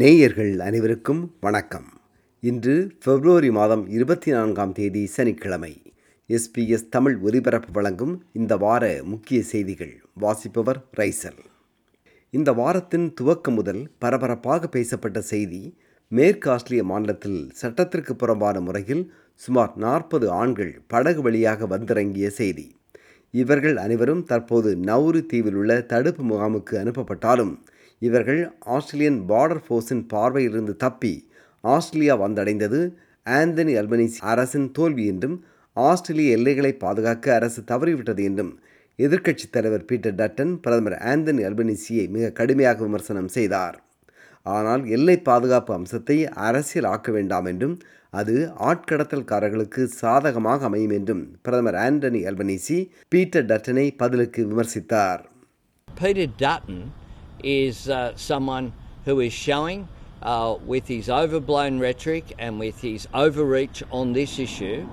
நேயர்கள் அனைவருக்கும் வணக்கம். இன்று பிப்ரவரி மாதம் இருபத்தி நான்காம் தேதி சனிக்கிழமை. எஸ்பிஎஸ் தமிழ் ஒலிபரப்பு வழங்கும் இந்த வார முக்கிய செய்திகள். வாசிப்பவர் ரைசல். இந்த வாரத்தின் துவக்கம் முதல் பரபரப்பாக பேசப்பட்ட செய்தி மேற்கு ஆஸ்திரேலிய மாநிலத்தில் சட்டத்திற்கு புறம்பான முறையில் சுமார் நாற்பது ஆண்கள் படகு வழியாக வந்திறங்கிய செய்தி. இவர்கள் அனைவரும் தற்போது நவுரு தீவில் உள்ள தடுப்பு முகாமுக்கு அனுப்பப்பட்டாலும் இவர்கள் ஆஸ்திரேலியன் பார்டர் ஃபோர்ஸின் பார்வையிலிருந்து தப்பி ஆஸ்திரேலியா வந்தடைந்தது. ஆந்தனி அல்பனிஸ் அரசின் தோல்வி என்றும் ஆஸ்திரேலிய எல்லைகளை பாதுகாக்க அரசு தவறிவிட்டது என்றும் எதிர்க்கட்சித் தலைவர் பீட்டர் டட்டன் பிரதமர் ஆந்தனி அல்பனிசியை மிக கடுமையாக விமர்சனம் செய்தார். ஆனால் எல்லை பாதுகாப்பு அம்சத்தை அரசியல் ஆக்க வேண்டாம் என்றும் அது ஆட்கடத்தல்காரர்களுக்கு சாதகமாக அமையும் என்றும் பிரதமர் ஆண்டனி அல்பனீசி பீட்டர் டட்டனை பதிலுக்கு விமர்சித்தார். Peter Dutton is uh, someone who is showing, uh, with his overblown rhetoric and with his overreach on this issue,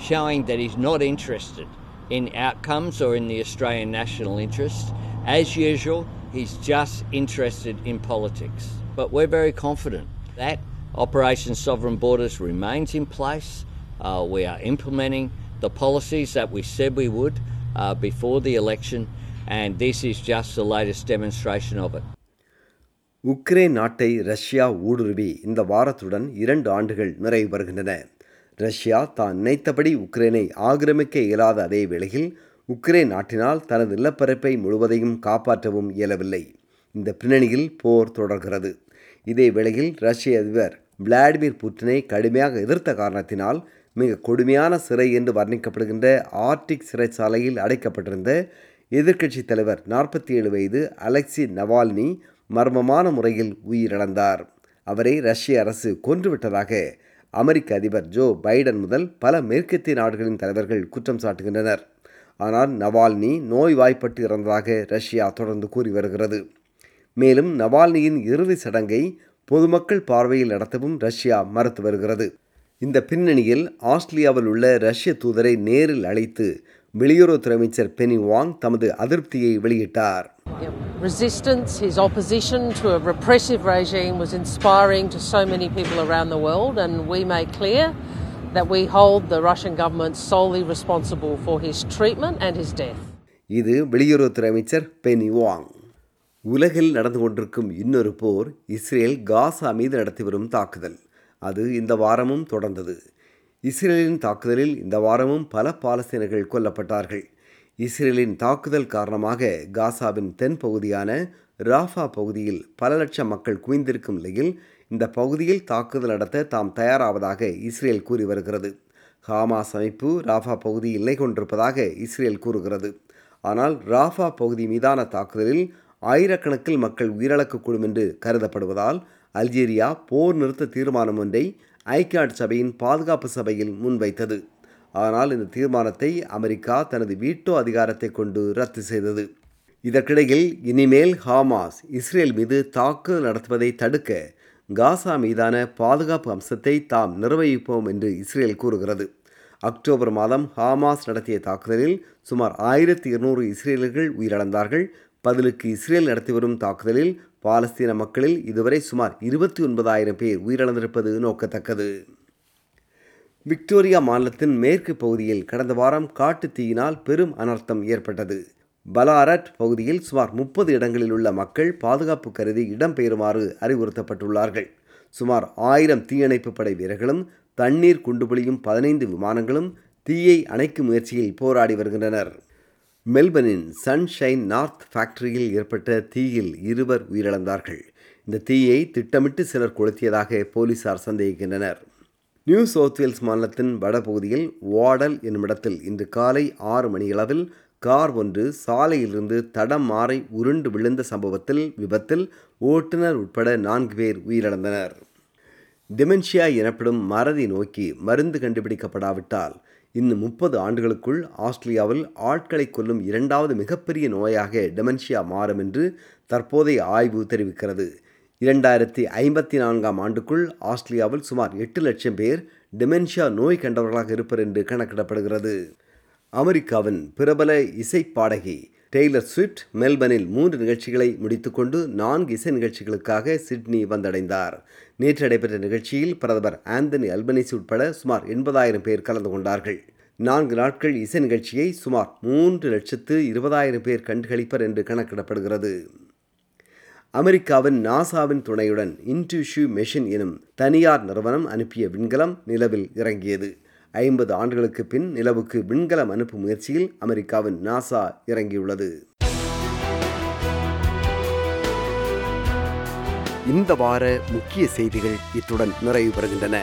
showing that he's not interested in outcomes or in the Australian national interest. As usual, he's just interested in politics. But we're very confident that Operation Sovereign Borders remains in place. Uh, we are implementing the policies that we said we would uh, before the election, and this is just the latest demonstration of it. Ukraine நாட்டை Russia ஊடுருவி இந்த வாரத்துடன் இரண்டு ஆண்டுகள் நிறைவு வருகின்றன Russia தான் நினைத்தபடி உக்ரைனை ஆக்கிரமிக்க இயலாத அதே வேளையில் உக்ரைன் நாட்டினால் தனது நிலப்பரப்பை முழுவதையும் காப்பாற்றவும் இயலவில்லை. இந்த பின்னணியில் போர் தொடர்கிறது. இதே வேளையில் ரஷ்ய அதிபர் விளாடிமிர் புட்டினை கடுமையாக எதிர்த்த காரணத்தினால் மிக கொடுமையான சிறை என்று வர்ணிக்கப்படுகின்ற ஆர்டிக் சிறைச்சாலையில் அடைக்கப்பட்டிருந்த எதிர்க்கட்சித் தலைவர் நாற்பத்தி ஏழு வயது அலெக்சி நவால்னி மர்மமான முறையில் உயிரிழந்தார். அவரை ரஷ்ய அரசு கொன்றுவிட்டதாக அமெரிக்க அதிபர் ஜோ பைடன் முதல் பல மேற்கத்திய நாடுகளின் தலைவர்கள் குற்றம் சாட்டுகின்றனர். ஆனால் நவால்னி நோய்வாய்ப்பட்டு இறந்ததாக ரஷ்யா தொடர்ந்து கூறி வருகிறது. மேலும் நவால்னியின் இறுதி சடங்கை பொதுமக்கள் பார்வையில் நடத்தவும் ரஷ்யா மறுத்து வருகிறது. இந்த பின்னணியில் ஆஸ்திரேலியாவில் உள்ள ரஷ்ய தூதரை நேரில் அழைத்து வெளியுறவுத்துறை அமைச்சர் பெனி வாங் தமது அதிருப்தியை வெளியிட்டார் resistance, his opposition to a repressive regime was inspiring to so many people around the world, and we made clear that we hold the Russian government solely responsible for his treatment and his death. இது வெளியுறவுத்துறை அமைச்சர் பெனி வாங் உலகில் நடந்து கொண்டிருக்கும் இன்னொரு போர் Israel Gaza மீது நடத்தி வரும் தாக்குதல் அது இந்த வாரமும் தொடர்ந்தது இஸ்ரேலின் தாக்குதலில் இந்த வாரமும் பல பாலஸ்தீனர்கள் கொல்லப்பட்டார்கள். இஸ்ரேலின் தாக்குதல் காரணமாக காசாவின் தென்பகுதியான ராஃபா பகுதியில் பல லட்சம் மக்கள் குவிந்திருக்கும் நிலையில் இந்த பகுதியில் தாக்குதல் நடத்த தாம் தயாராவதாக இஸ்ரேல் கூறி வருகிறது. ஹாமாஸ் அமைப்பு ராஃபா பகுதியில் நிலை கொண்டிருப்பதாக இஸ்ரேல் கூறுகிறது. ஆனால் ராஃபா பகுதி மீதான தாக்குதலில் ஆயிரக்கணக்கில் மக்கள் உயிரிழக்கக்கூடும் என்று கருதப்படுவதால் அல்ஜீரியா போர் நிறுத்த தீர்மானம் ஒன்றை ஐக்கிய சபையின் பாதுகாப்பு சபையில் முன்வைத்தது. ஆனால் இந்த தீர்மானத்தை அமெரிக்கா தனது வீட்டோ அதிகாரத்தை கொண்டு ரத்து செய்தது. இதற்கிடையில் இனிமேல் ஹாமாஸ் இஸ்ரேல் மீது தாக்குதல் நடத்துவதை தடுக்க காசா மீதான பாதுகாப்பு அம்சத்தை தாம் நிர்வகிப்போம் என்று இஸ்ரேல் கூறுகிறது. அக்டோபர் மாதம் ஹாமாஸ் நடத்திய தாக்குதலில் சுமார் ஆயிரத்தி இருநூறு இஸ்ரேலர்கள் உயிரிழந்தார்கள். பதிலுக்கு இஸ்ரேல் நடத்தி வரும் தாக்குதலில் பாலஸ்தீன மக்களில் இதுவரை சுமார் இருபத்தி ஒன்பதாயிரம் பேர் உயிரிழந்திருப்பது நோக்கத்தக்கது. விக்டோரியா மாநிலத்தின் மேற்கு பகுதியில் கடந்த வாரம் காட்டு தீயினால் பெரும் அனர்த்தம் ஏற்பட்டது. பலாரட் பகுதியில் சுமார் முப்பது இடங்களில் உள்ள மக்கள் பாதுகாப்பு கருதி இடம்பெயருமாறு அறிவுறுத்தப்பட்டுள்ளார்கள். சுமார் ஆயிரம் தீயணைப்பு படை வீரர்களும் தண்ணீர் குண்டுபுலியும் பதினைந்து விமானங்களும் தீயை அணைக்கும் முயற்சியில் போராடி வருகின்றனர். மெல்பர்னின் சன்ஷைன் நார்த் ஃபேக்டரியில் ஏற்பட்ட தீயில் இருவர் உயிரிழந்தார்கள். இந்த தீயை திட்டமிட்டு சிலர் கொளுத்தியதாக போலீசார் சந்தேகிக்கின்றனர். நியூ சவுத் வேல்ஸ் மாநிலத்தின் வடபகுதியில் வாடல் என்னுமிடத்தில் இன்று காலை ஆறு மணியளவில் கார் ஒன்று சாலையிலிருந்து தடம் மாறி உருண்டு விழுந்த சம்பவத்தில் விபத்தில் ஓட்டுநர் உட்பட நான்கு பேர் உயிரிழந்தனர். டிமென்ஷியா எனப்படும் மறதி நோக்கி மருந்து கண்டுபிடிக்கப்படாவிட்டால் இன்னும் முப்பது ஆண்டுகளுக்குள் ஆஸ்திரேலியாவில் ஆட்களை கொல்லும் இரண்டாவது மிகப்பெரிய நோயாக டெமென்ஷியா மாறும் என்று தற்போதைய ஆய்வு தெரிவிக்கிறது. இரண்டாயிரத்தி ஐம்பத்தி நான்காம் ஆண்டுக்குள் ஆஸ்திரேலியாவில் சுமார் எட்டு லட்சம் பேர் டெமென்ஷியா நோய் கண்டவர்களாக இருப்பர் என்று கணக்கிடப்படுகிறது. அமெரிக்காவின் பிரபல இசை பாடகி டெய்லர் ஸ்விஃப்ட் மெல்பர்னில் மூன்று நிகழ்ச்சிகளை முடித்துக்கொண்டு நான்கு இசை நிகழ்ச்சிகளுக்காக சிட்னி வந்தடைந்தார். நேற்று நடைபெற்ற நிகழ்ச்சியில் பிரதமர் ஆந்தனி அல்பனிசி உட்பட சுமார் எண்பதாயிரம் பேர் கலந்து கொண்டார்கள். நான்கு நாட்கள் இசை நிகழ்ச்சியை சுமார் மூன்று லட்சத்து இருபதாயிரம் பேர் கண்டுகளிப்பர் என்று கணக்கிடப்படுகிறது. அமெரிக்காவின் நாசாவின் துணையுடன் இன்ட்யூஷு மெஷின் எனும் தனியார் நிறுவனம் அனுப்பிய விண்கலம் நிலவில் இறங்கியது. ஐம்பது ஆண்டுகளுக்கு பின் நிலவுக்கு விண்கலம் அனுப்பும் முயற்சியில் அமெரிக்காவின் நாசா இறங்கியுள்ளது. இந்த வார முக்கிய செய்திகள் இத்துடன் நிறைவு பெறுகின்றன